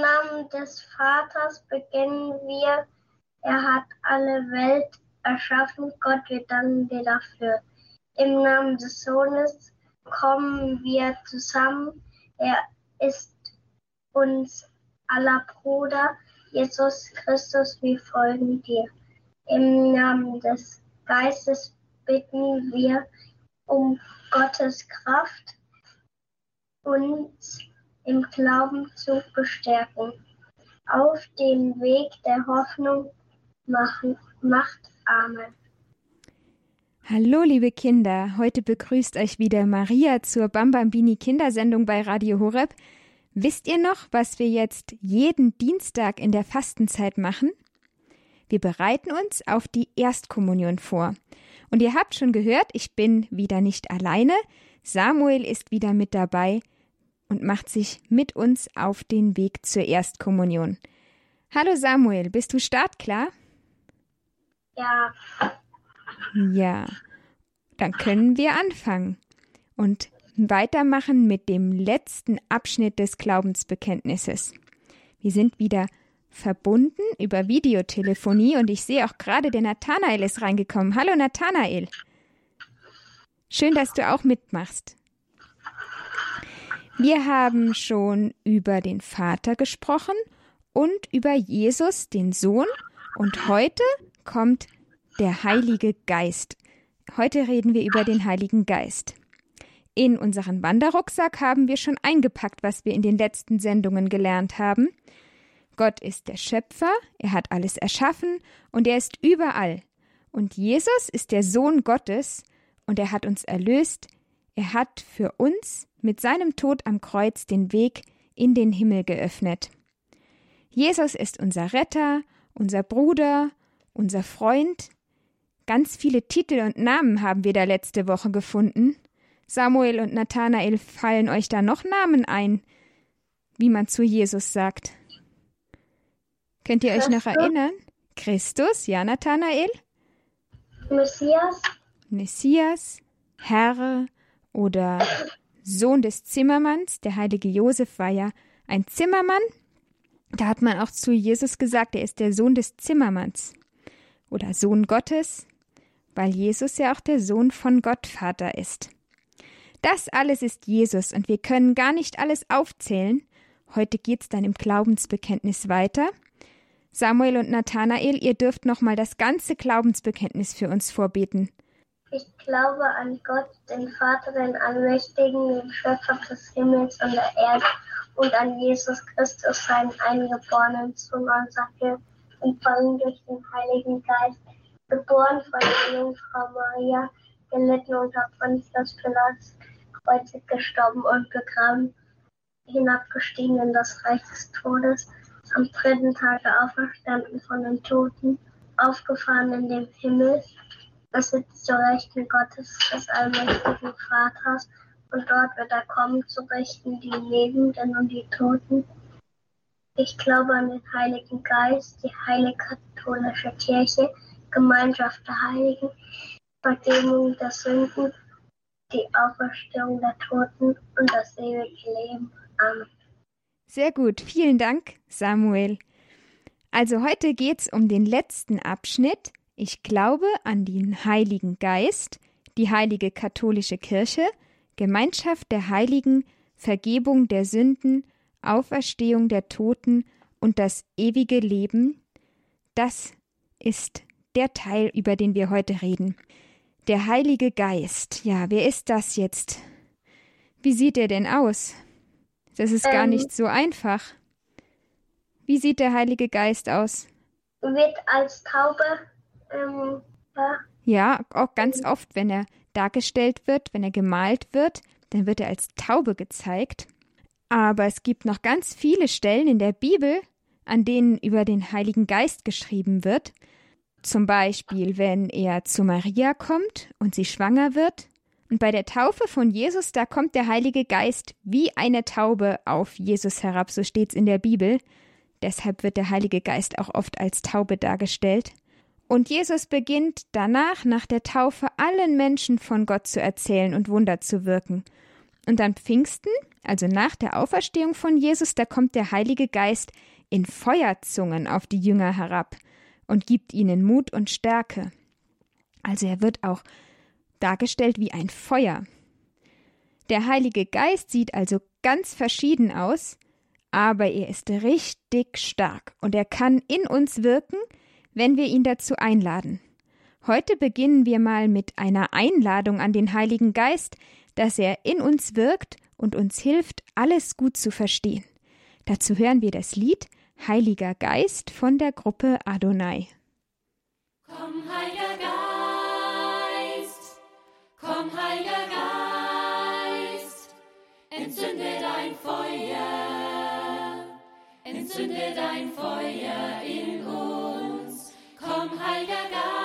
Namen des Vaters beginnen wir. Er hat alle Welt erschaffen. Gott, wir danken dir dafür. Im Namen des Sohnes kommen wir zusammen. Er ist uns aller Bruder. Jesus Christus, wir folgen dir. Im Namen des Geistes bitten wir um Gottes Kraft, uns im Glauben zu bestärken, auf den Weg der Hoffnung machen, macht. Amen. Hallo, liebe Kinder. Heute begrüßt euch wieder Maria zur Bambambini Kindersendung bei Radio Horeb. Wisst ihr noch, was wir jetzt jeden Dienstag in der Fastenzeit machen? Wir bereiten uns auf die Erstkommunion vor. Und ihr habt schon gehört, ich bin wieder nicht alleine. Samuel ist wieder mit dabei und macht sich mit uns auf den Weg zur Erstkommunion. Hallo Samuel, bist du startklar? Ja. Ja. Dann können wir anfangen und weitermachen mit dem letzten Abschnitt des Glaubensbekenntnisses. Wir sind wieder verbunden über Videotelefonie und ich sehe auch gerade, der Nathanael ist reingekommen. Hallo Nathanael. Schön, dass du auch mitmachst. Wir haben schon über den Vater gesprochen und über Jesus, den Sohn, und heute kommt der Heilige Geist. Heute reden wir über den Heiligen Geist. In unseren Wanderrucksack haben wir schon eingepackt, was wir in den letzten Sendungen gelernt haben. Gott ist der Schöpfer, er hat alles erschaffen und er ist überall. Und Jesus ist der Sohn Gottes und er hat uns erlöst, er hat für uns mit seinem Tod am Kreuz den Weg in den Himmel geöffnet. Jesus ist unser Retter, unser Bruder, unser Freund. Ganz viele Titel und Namen haben wir da letzte Woche gefunden. Samuel und Nathanael fallen euch da noch Namen ein, wie man zu Jesus sagt. Könnt ihr euch noch erinnern? Christus, ja, Nathanael? Messias. Messias, Herr oder Sohn des Zimmermanns. Der heilige Josef war ja ein Zimmermann. Da hat man auch zu Jesus gesagt, er ist der Sohn des Zimmermanns oder Sohn Gottes, weil Jesus ja auch der Sohn von Gott Vater ist. Das alles ist Jesus und wir können gar nicht alles aufzählen. Heute geht's dann im Glaubensbekenntnis weiter. Samuel und Nathanael, ihr dürft nochmal das ganze Glaubensbekenntnis für uns vorbeten. Ich glaube an Gott, den Vater, den Allmächtigen, den Schöpfer des Himmels und der Erde und an Jesus Christus, seinen eingeborenen Sohn, unser empfangen durch den Heiligen Geist, geboren von der Jungfrau Maria, gelitten unter Pontius Pilatus, kreuzig gestorben und begraben, hinabgestiegen in das Reich des Todes, am dritten Tage auferstanden von den Toten, aufgefahren in den Himmel, er sitzt zur Rechten Gottes des allmächtigen Vaters, und dort wird er kommen zu richten die Lebenden und die Toten. Ich glaube an den Heiligen Geist, die heilige katholische Kirche, Gemeinschaft der Heiligen, Vergebung der Sünden, die Auferstehung der Toten und das ewige Leben. Amen. Sehr gut, vielen Dank, Samuel. Also heute geht es um den letzten Abschnitt. Ich glaube an den Heiligen Geist, die heilige katholische Kirche, Gemeinschaft der Heiligen, Vergebung der Sünden, Auferstehung der Toten und das ewige Leben. Das ist der Teil, über den wir heute reden. Der Heilige Geist. Ja, wer ist das jetzt? Wie sieht er denn aus? Das ist ähm, gar nicht so einfach. Wie sieht der Heilige Geist aus? Wird als Taube. Ähm, ja. ja, auch ganz oft, wenn er dargestellt wird, wenn er gemalt wird, dann wird er als Taube gezeigt. Aber es gibt noch ganz viele Stellen in der Bibel, an denen über den Heiligen Geist geschrieben wird. Zum Beispiel, wenn er zu Maria kommt und sie schwanger wird und bei der Taufe von Jesus, da kommt der Heilige Geist wie eine Taube auf Jesus herab, so steht's in der Bibel. Deshalb wird der Heilige Geist auch oft als Taube dargestellt. Und Jesus beginnt danach, nach der Taufe, allen Menschen von Gott zu erzählen und Wunder zu wirken. Und an Pfingsten, also nach der Auferstehung von Jesus, da kommt der Heilige Geist in Feuerzungen auf die Jünger herab und gibt ihnen Mut und Stärke. Also er wird auch dargestellt wie ein Feuer. Der Heilige Geist sieht also ganz verschieden aus, aber er ist richtig stark und er kann in uns wirken, wenn wir ihn dazu einladen. Heute beginnen wir mal mit einer Einladung an den Heiligen Geist, dass er in uns wirkt und uns hilft, alles gut zu verstehen. Dazu hören wir das Lied Heiliger Geist von der Gruppe Adonai. Komm, Heiliger Geist, komm, Heiliger Geist, entzünde dein Feuer, entzünde dein Feuer. Komm,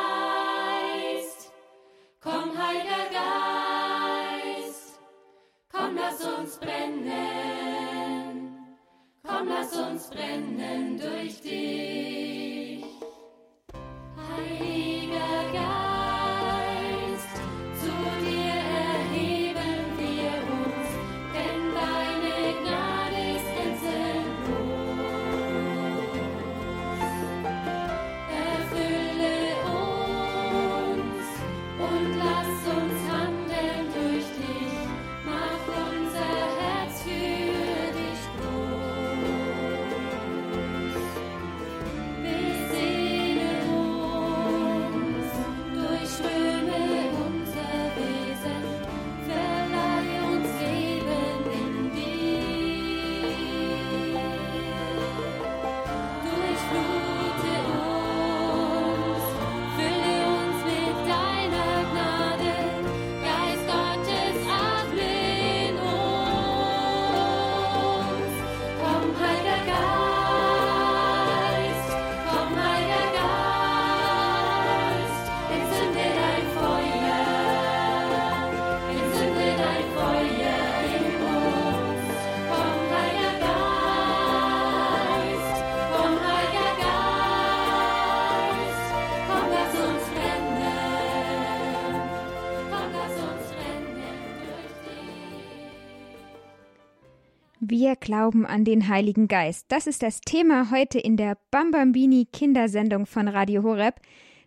Wir glauben an den Heiligen Geist. Das ist das Thema heute in der Bambambini Kindersendung von Radio Horeb.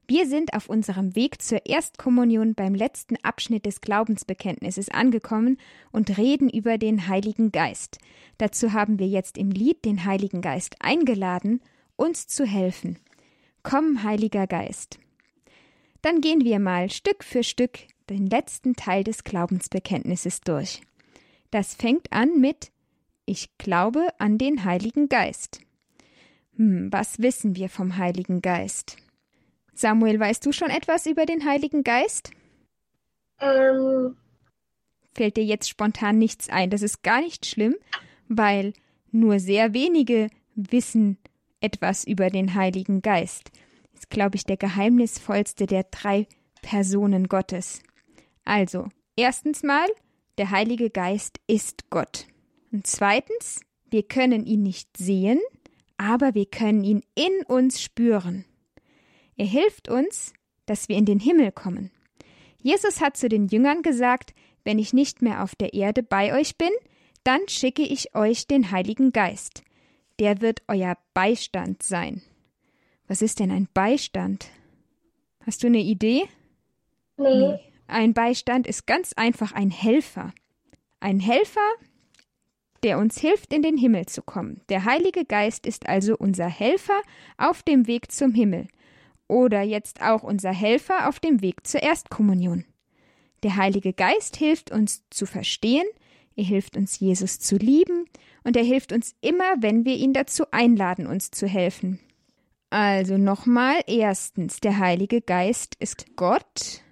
Wir sind auf unserem Weg zur Erstkommunion beim letzten Abschnitt des Glaubensbekenntnisses angekommen und reden über den Heiligen Geist. Dazu haben wir jetzt im Lied den Heiligen Geist eingeladen, uns zu helfen. Komm, Heiliger Geist. Dann gehen wir mal Stück für Stück den letzten Teil des Glaubensbekenntnisses durch. Das fängt an mit Ich glaube an den Heiligen Geist. Hm, was wissen wir vom Heiligen Geist? Samuel, weißt du schon etwas über den Heiligen Geist? Ähm, Fällt dir jetzt spontan nichts ein. Das ist gar nicht schlimm, weil nur sehr wenige wissen etwas über den Heiligen Geist. Ist, glaube ich, der geheimnisvollste der drei Personen Gottes. Also, erstens mal, der Heilige Geist ist Gott. Und zweitens, wir können ihn nicht sehen, aber wir können ihn in uns spüren. Er hilft uns, dass wir in den Himmel kommen. Jesus hat zu den Jüngern gesagt, wenn ich nicht mehr auf der Erde bei euch bin, dann schicke ich euch den Heiligen Geist. Der wird euer Beistand sein. Was ist denn ein Beistand? Hast du eine Idee? nee. Ein Beistand ist ganz einfach ein Helfer. Ein Helfer, der uns hilft, in den Himmel zu kommen. Der Heilige Geist ist also unser Helfer auf dem Weg zum Himmel. Oder jetzt auch unser Helfer auf dem Weg zur Erstkommunion. Der Heilige Geist hilft uns zu verstehen, er hilft uns, Jesus zu lieben, und er hilft uns immer, wenn wir ihn dazu einladen, uns zu helfen. Also nochmal, erstens, der Heilige Geist ist Gott.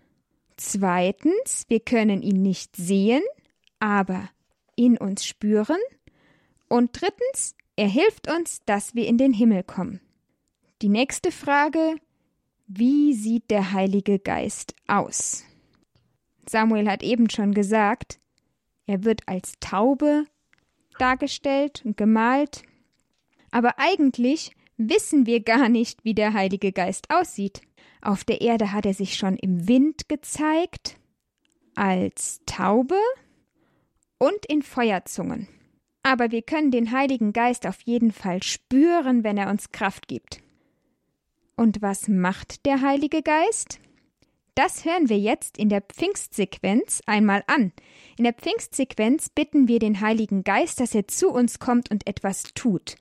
Zweitens, wir können ihn nicht sehen, aber in uns spüren. Und drittens, er hilft uns, dass wir in den Himmel kommen. Die nächste Frage, wie sieht der Heilige Geist aus? Samuel hat eben schon gesagt, er wird als Taube dargestellt und gemalt. Aber eigentlich wissen wir gar nicht, wie der Heilige Geist aussieht. Auf der Erde hat er sich schon im Wind gezeigt, als Taube und in Feuerzungen. Aber wir können den Heiligen Geist auf jeden Fall spüren, wenn er uns Kraft gibt. Und was macht der Heilige Geist? Das hören wir jetzt in der Pfingstsequenz einmal an. In der Pfingstsequenz bitten wir den Heiligen Geist, dass er zu uns kommt und etwas tut.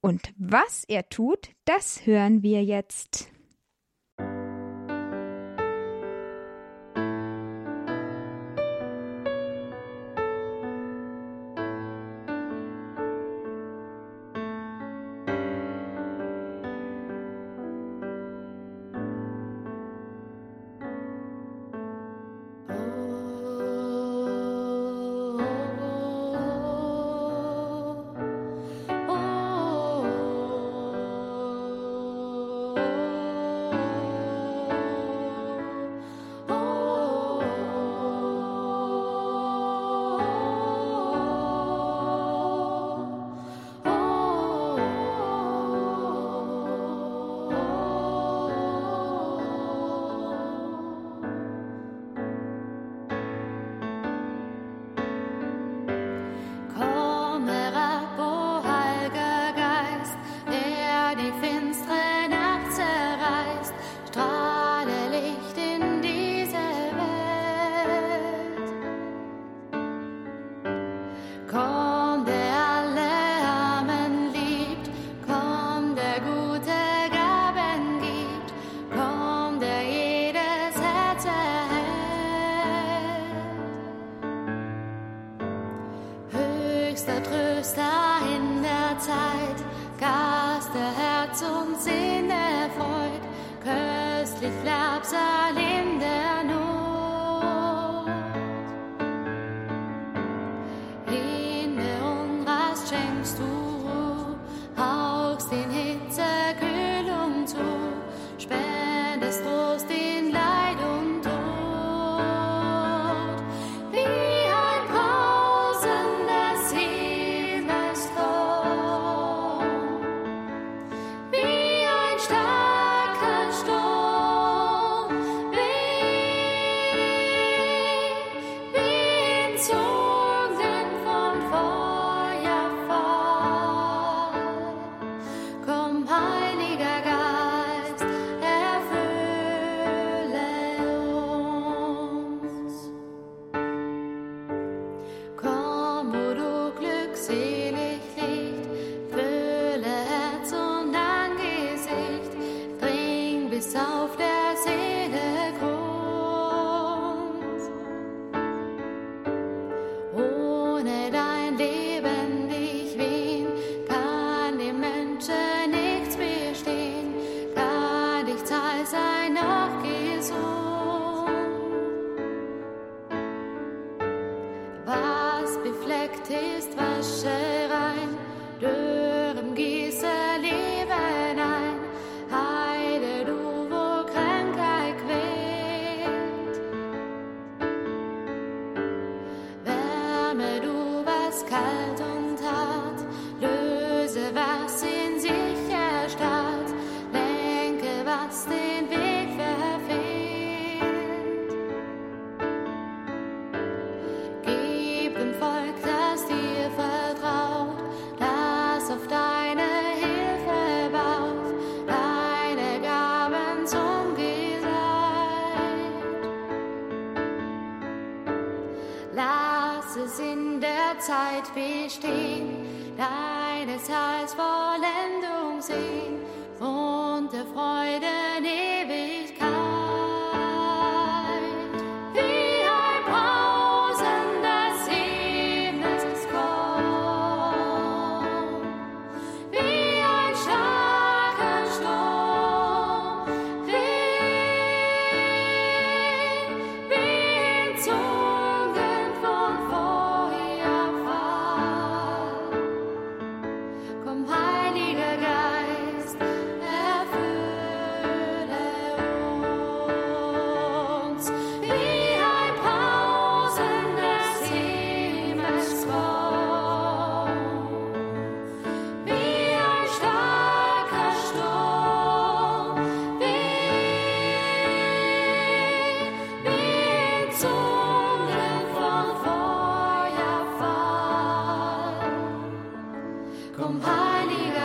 Und was er tut, das hören wir jetzt. taste. Alina.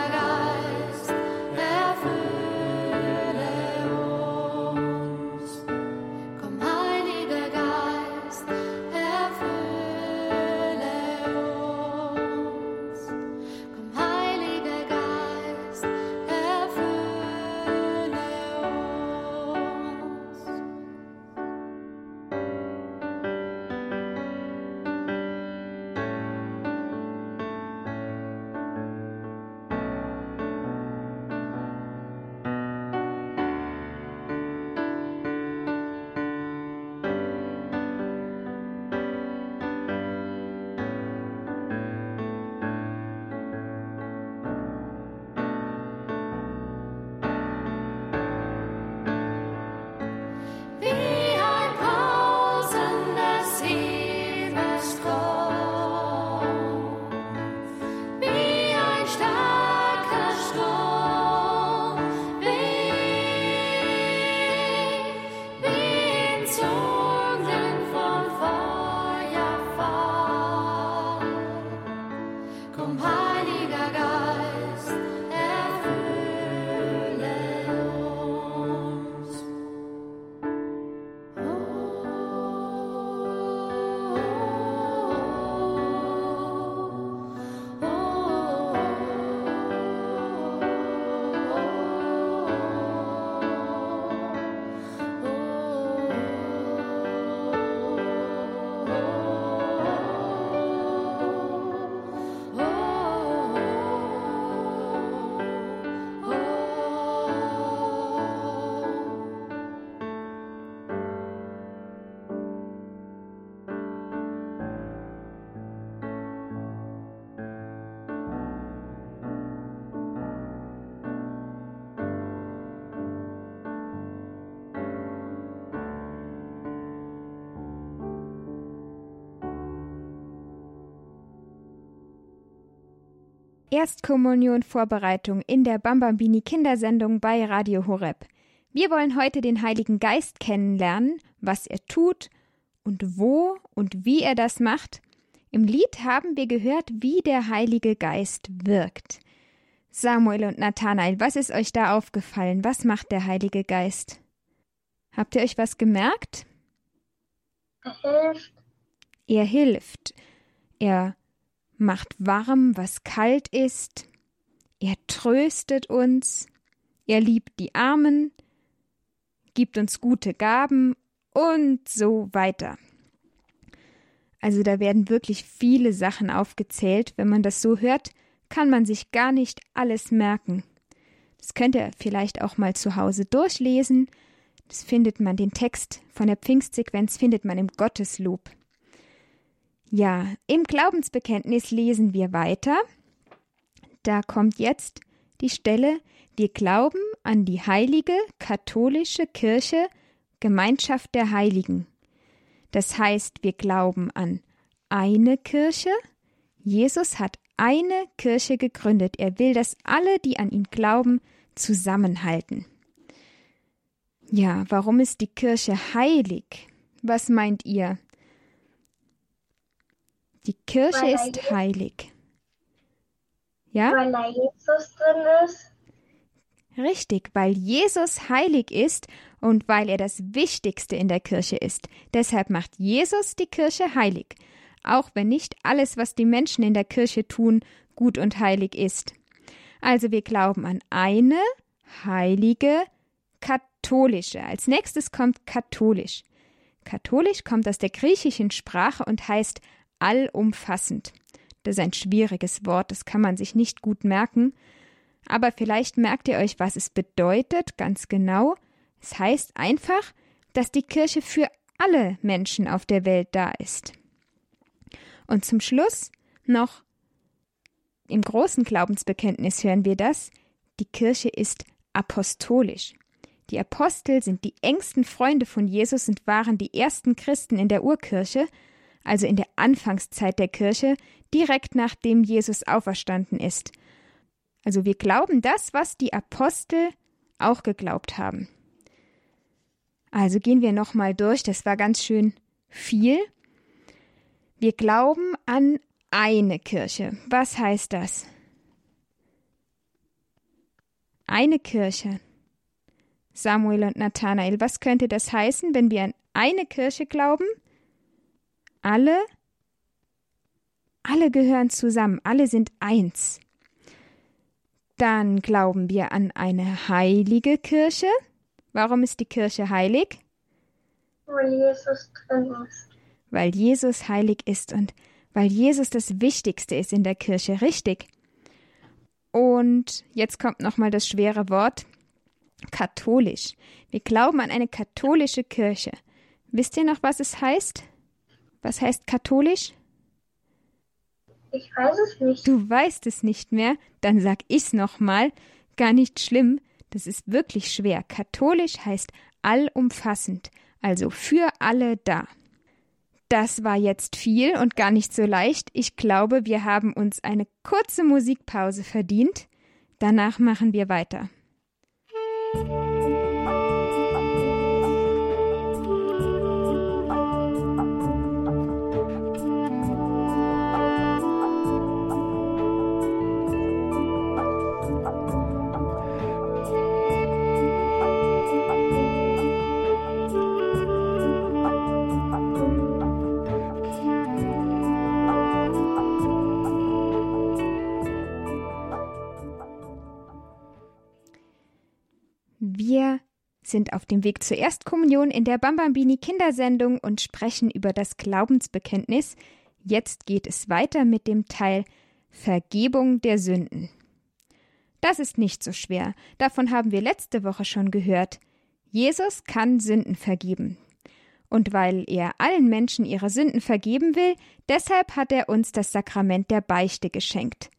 Erstkommunion-Vorbereitung in der Bambambini Kindersendung bei Radio Horeb. Wir wollen heute den Heiligen Geist kennenlernen, was er tut und wo und wie er das macht. Im Lied haben wir gehört, wie der Heilige Geist wirkt. Samuel und Nathanael, was ist euch da aufgefallen? Was macht der Heilige Geist? Habt ihr euch was gemerkt? Er hilft. Er hilft. Er macht warm, was kalt ist. Er tröstet uns. Er liebt die Armen, gibt uns gute Gaben und so weiter. Also da werden wirklich viele Sachen aufgezählt. Wenn man das so hört, kann man sich gar nicht alles merken. Das könnt ihr vielleicht auch mal zu Hause durchlesen. Das findet man, den Text von der Pfingstsequenz findet man im Gotteslob. Ja, im Glaubensbekenntnis lesen wir weiter. Da kommt jetzt die Stelle, wir glauben an die heilige katholische Kirche, Gemeinschaft der Heiligen. Das heißt, wir glauben an eine Kirche. Jesus hat eine Kirche gegründet. Er will, dass alle, die an ihn glauben, zusammenhalten. Ja, warum ist die Kirche heilig? Was meint ihr? Die Kirche ist heilig. Ja? Weil da Jesus drin ist. Richtig, weil Jesus heilig ist und weil er das Wichtigste in der Kirche ist. Deshalb macht Jesus die Kirche heilig, auch wenn nicht alles, was die Menschen in der Kirche tun, gut und heilig ist. Also wir glauben an eine heilige katholische. Als nächstes kommt katholisch. Katholisch kommt aus der griechischen Sprache und heißt allumfassend. Das ist ein schwieriges Wort, das kann man sich nicht gut merken. Aber vielleicht merkt ihr euch, was es bedeutet, ganz genau. Es heißt einfach, dass die Kirche für alle Menschen auf der Welt da ist. Und zum Schluss noch im großen Glaubensbekenntnis hören wir das, die Kirche ist apostolisch. Die Apostel sind die engsten Freunde von Jesus und waren die ersten Christen in der Urkirche, also in der Anfangszeit der Kirche, direkt nachdem Jesus auferstanden ist. Also wir glauben das, was die Apostel auch geglaubt haben. Also gehen wir nochmal durch, das war ganz schön viel. Wir glauben an eine Kirche. Was heißt das? Eine Kirche. Samuel und Nathanael, was könnte das heißen, wenn wir an eine Kirche glauben? Alle, alle gehören zusammen, alle sind eins. Dann glauben wir an eine heilige Kirche. Warum ist die Kirche heilig? Weil Jesus drin ist. Weil Jesus heilig ist und weil Jesus das Wichtigste ist in der Kirche, richtig. Und jetzt kommt nochmal das schwere Wort katholisch. Wir glauben an eine katholische Kirche. Wisst ihr noch, was es heißt? Was heißt katholisch? Ich weiß es nicht. Du weißt es nicht mehr, dann sag ich's nochmal. Gar nicht schlimm, das ist wirklich schwer. Katholisch heißt allumfassend, also für alle da. Das war jetzt viel und gar nicht so leicht. Ich glaube, wir haben uns eine kurze Musikpause verdient. Danach machen wir weiter. Wir sind auf dem Weg zur Erstkommunion in der Bambambini Kindersendung und sprechen über das Glaubensbekenntnis. Jetzt geht es weiter mit dem Teil Vergebung der Sünden. Das ist nicht so schwer. Davon haben wir letzte Woche schon gehört. Jesus kann Sünden vergeben. Und weil er allen Menschen ihre Sünden vergeben will, deshalb hat er uns das Sakrament der Beichte geschenkt.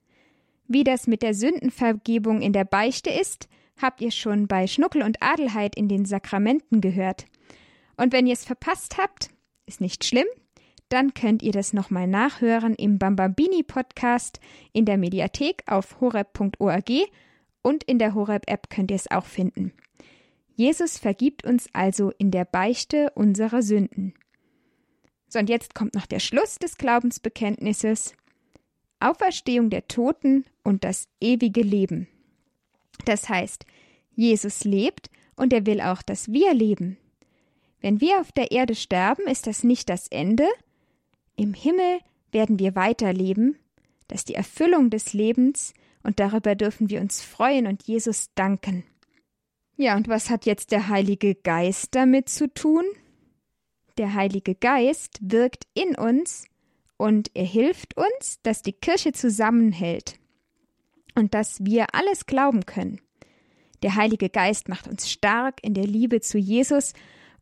Wie das mit der Sündenvergebung in der Beichte ist, habt ihr schon bei Schnuckel und Adelheid in den Sakramenten gehört. Und wenn ihr es verpasst habt, ist nicht schlimm, dann könnt ihr das nochmal nachhören im Bambambini Podcast in der Mediathek auf horeb.org und in der Horeb App könnt ihr es auch finden. Jesus vergibt uns also in der Beichte unserer Sünden. So, und jetzt kommt noch der Schluss des Glaubensbekenntnisses. Auferstehung der Toten und das ewige Leben. Das heißt, Jesus lebt und er will auch, dass wir leben. Wenn wir auf der Erde sterben, ist das nicht das Ende. Im Himmel werden wir weiterleben. Das ist die Erfüllung des Lebens und darüber dürfen wir uns freuen und Jesus danken. Ja, und was hat jetzt der Heilige Geist damit zu tun? Der Heilige Geist wirkt in uns und er hilft uns, dass die Kirche zusammenhält und dass wir alles glauben können. Der Heilige Geist macht uns stark in der Liebe zu Jesus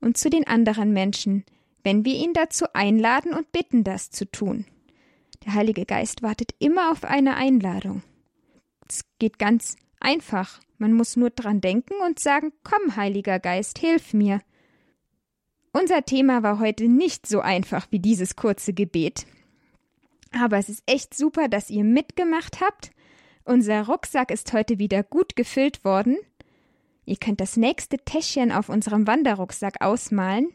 und zu den anderen Menschen, wenn wir ihn dazu einladen und bitten, das zu tun. Der Heilige Geist wartet immer auf eine Einladung. Es geht ganz einfach. Man muss nur dran denken und sagen, komm, Heiliger Geist, hilf mir. Unser Thema war heute nicht so einfach wie dieses kurze Gebet. Aber es ist echt super, dass ihr mitgemacht habt. Unser Rucksack ist heute wieder gut gefüllt worden. Ihr könnt das nächste Täschchen auf unserem Wanderrucksack ausmalen.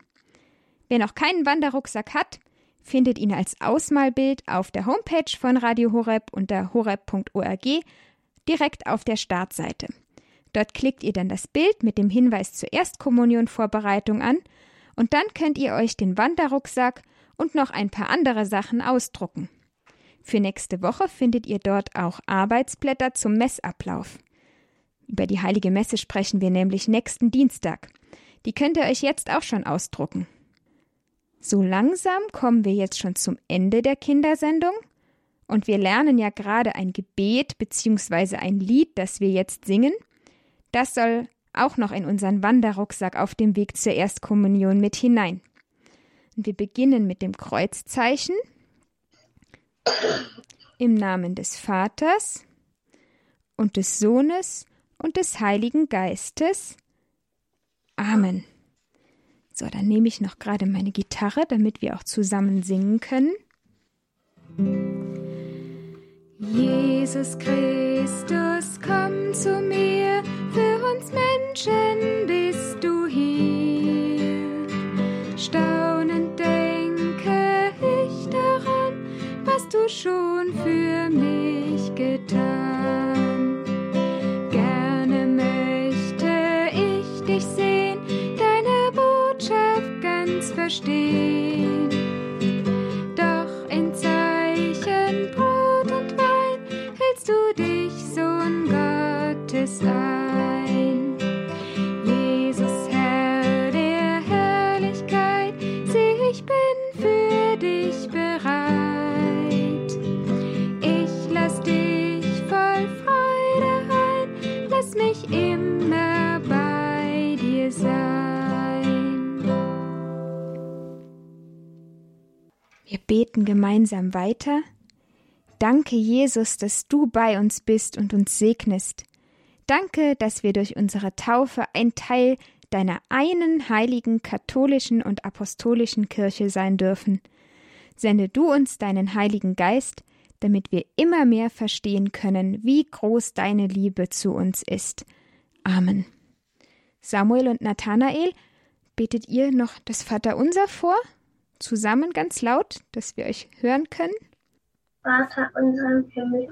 Wer noch keinen Wanderrucksack hat, findet ihn als Ausmalbild auf der Homepage von Radio Horeb unter horeb.org direkt auf der Startseite. Dort klickt ihr dann das Bild mit dem Hinweis zur Erstkommunionvorbereitung an und dann könnt ihr euch den Wanderrucksack und noch ein paar andere Sachen ausdrucken. Für nächste Woche findet ihr dort auch Arbeitsblätter zum Messablauf. Über die heilige Messe sprechen wir nämlich nächsten Dienstag. Die könnt ihr euch jetzt auch schon ausdrucken. So langsam kommen wir jetzt schon zum Ende der Kindersendung und wir lernen ja gerade ein Gebet bzw. ein Lied, das wir jetzt singen. Das soll auch noch in unseren Wanderrucksack auf dem Weg zur Erstkommunion mit hinein. Und wir beginnen mit dem Kreuzzeichen. Im Namen des Vaters und des Sohnes und des Heiligen Geistes. Amen. So, dann nehme ich noch gerade meine Gitarre, damit wir auch zusammen singen können. Jesus Christus, komm zu mir, für uns Menschen was du schon für mich getan. Gerne möchte ich dich sehen, deine Botschaft ganz verstehen. Doch in Zeichen Brot und Wein hältst du dich Sohn Gottes ein. Beten gemeinsam weiter. Danke, Jesus, dass du bei uns bist und uns segnest. Danke, dass wir durch unsere Taufe ein Teil deiner einen heiligen katholischen und apostolischen Kirche sein dürfen. Sende du uns deinen Heiligen Geist, damit wir immer mehr verstehen können, wie groß deine Liebe zu uns ist. Amen. Samuel und Nathanael, betet ihr noch das Vaterunser vor? Zusammen ganz laut, dass wir euch hören können? Vater unser im Himmel,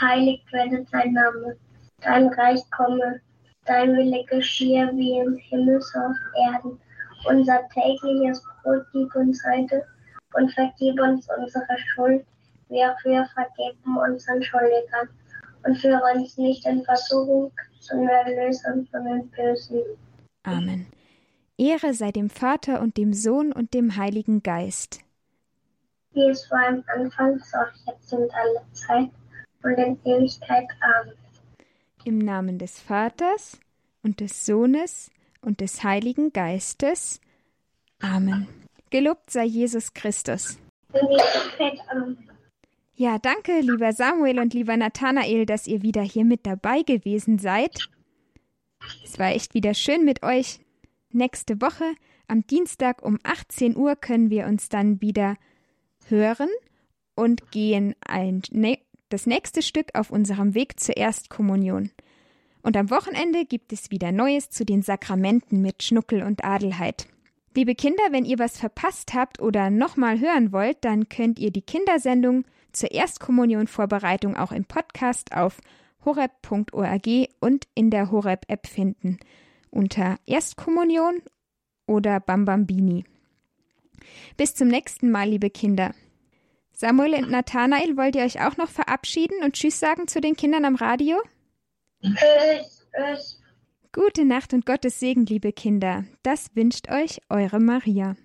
heiligt werde dein Name, dein Reich komme, dein Wille geschehe wie im Himmel so auf Erden. Unser tägliches Brot gib uns heute und vergib uns unsere Schuld, wie auch wir vergeben unseren Schuldigern. Und führe uns nicht in Versuchung, sondern erlöse uns von den Bösen. Amen. Ehre sei dem Vater und dem Sohn und dem Heiligen Geist. Wie es war im Anfang, so auch jetzt und alle Zeit und in Ewigkeit. Amen. Im Namen des Vaters und des Sohnes und des Heiligen Geistes. Amen. Gelobt sei Jesus Christus. Ja, danke, lieber Samuel und lieber Nathanael, dass ihr wieder hier mit dabei gewesen seid. Es war echt wieder schön mit euch. Nächste Woche am Dienstag um 18 Uhr können wir uns dann wieder hören und gehen ein, ne, das nächste Stück auf unserem Weg zur Erstkommunion. Und am Wochenende gibt es wieder Neues zu den Sakramenten mit Schnuckel und Adelheid. Liebe Kinder, wenn ihr was verpasst habt oder nochmal hören wollt, dann könnt ihr die Kindersendung zur Erstkommunion-Vorbereitung auch im Podcast auf horeb.org und in der Horeb-App finden unter Erstkommunion oder Bambambini. Bis zum nächsten Mal, liebe Kinder. Samuel und Nathanael, wollt ihr euch auch noch verabschieden und Tschüss sagen zu den Kindern am Radio? Tschüss, tschüss. Gute Nacht und Gottes Segen, liebe Kinder. Das wünscht euch eure Maria.